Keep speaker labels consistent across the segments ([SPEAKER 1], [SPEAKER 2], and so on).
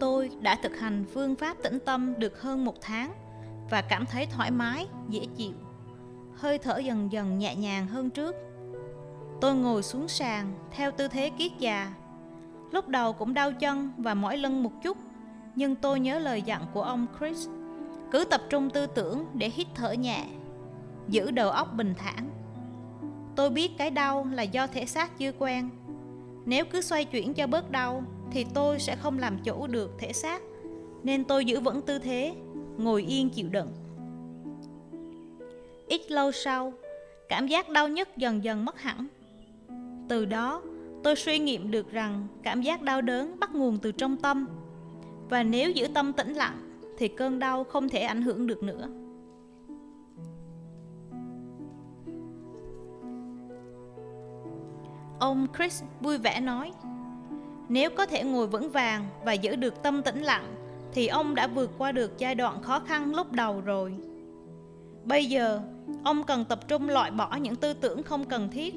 [SPEAKER 1] tôi đã thực hành phương pháp tĩnh tâm được hơn một tháng và cảm thấy thoải mái, dễ chịu. Hơi thở dần dần nhẹ nhàng hơn trước. Tôi ngồi xuống sàn theo tư thế kiết già. Lúc đầu cũng đau chân và mỏi lưng một chút, nhưng tôi nhớ lời dặn của ông Chris. Cứ tập trung tư tưởng để hít thở nhẹ, giữ đầu óc bình thản. Tôi biết cái đau là do thể xác chưa quen. Nếu cứ xoay chuyển cho bớt đau, thì tôi sẽ không làm chủ được thể xác. Nên tôi giữ vững tư thế, ngồi yên chịu đựng. Ít lâu sau, cảm giác đau nhức dần dần mất hẳn. Từ đó, tôi suy nghiệm được rằng cảm giác đau đớn bắt nguồn từ trong tâm. Và nếu giữ tâm tĩnh lặng, thì cơn đau không thể ảnh hưởng được nữa. Ông chris vui vẻ nói nếu có thể ngồi vững vàng và giữ được tâm tĩnh lặng thì ông đã vượt qua được giai đoạn khó khăn lúc đầu rồi. Bây giờ, ông cần tập trung loại bỏ những tư tưởng không cần thiết,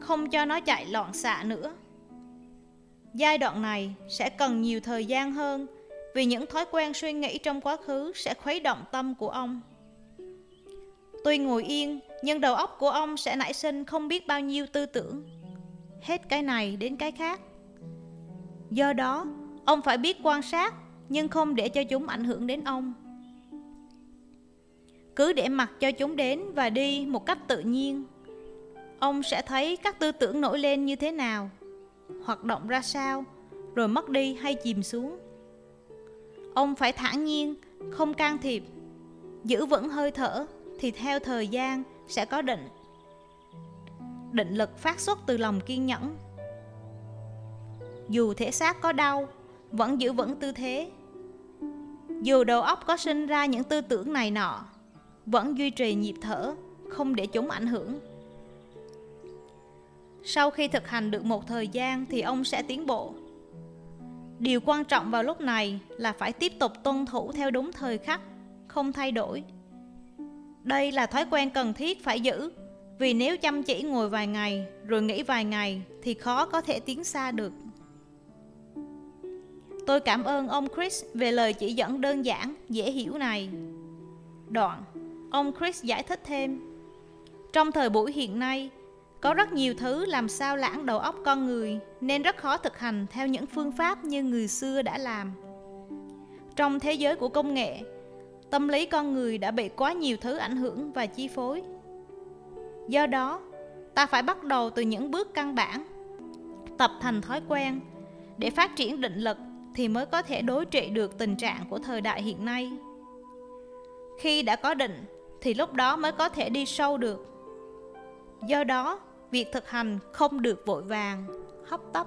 [SPEAKER 1] không cho nó chạy loạn xạ nữa. Giai đoạn này sẽ cần nhiều thời gian hơn vì những thói quen suy nghĩ trong quá khứ sẽ khuấy động tâm của ông. Tuy ngồi yên, nhưng đầu óc của ông sẽ nảy sinh không biết bao nhiêu tư tưởng. Hết cái này đến cái khác Do đó, ông phải biết quan sát nhưng không để cho chúng ảnh hưởng đến ông. Cứ để mặc cho chúng đến và đi một cách tự nhiên. Ông sẽ thấy các tư tưởng nổi lên như thế nào, hoạt động ra sao, rồi mất đi hay chìm xuống. Ông phải thản nhiên, không can thiệp, giữ vững hơi thở thì theo thời gian sẽ có định. Định lực phát xuất từ lòng kiên nhẫn. Dù thể xác có đau, vẫn giữ vững tư thế. Dù đầu óc có sinh ra những tư tưởng này nọ, vẫn duy trì nhịp thở, không để chúng ảnh hưởng. Sau khi thực hành được một thời gian thì ông sẽ tiến bộ. Điều quan trọng vào lúc này là phải tiếp tục tuân thủ theo đúng thời khắc, không thay đổi. Đây là thói quen cần thiết phải giữ vì nếu chăm chỉ ngồi vài ngày rồi nghỉ vài ngày thì khó có thể tiến xa được Tôi cảm ơn ông Chris về lời chỉ dẫn đơn giản, dễ hiểu này. Đoạn, ông Chris giải thích thêm. Trong thời buổi hiện nay, có rất nhiều thứ làm sao lãng đầu óc con người nên rất khó thực hành theo những phương pháp như người xưa đã làm. Trong thế giới của công nghệ, tâm lý con người đã bị quá nhiều thứ ảnh hưởng và chi phối. Do đó, ta phải bắt đầu từ những bước căn bản, tập thành thói quen để phát triển định lực thì mới có thể đối trị được tình trạng của thời đại hiện nay. Khi đã có định thì lúc đó mới có thể đi sâu được. Do đó, việc thực hành không được vội vàng, hấp tấp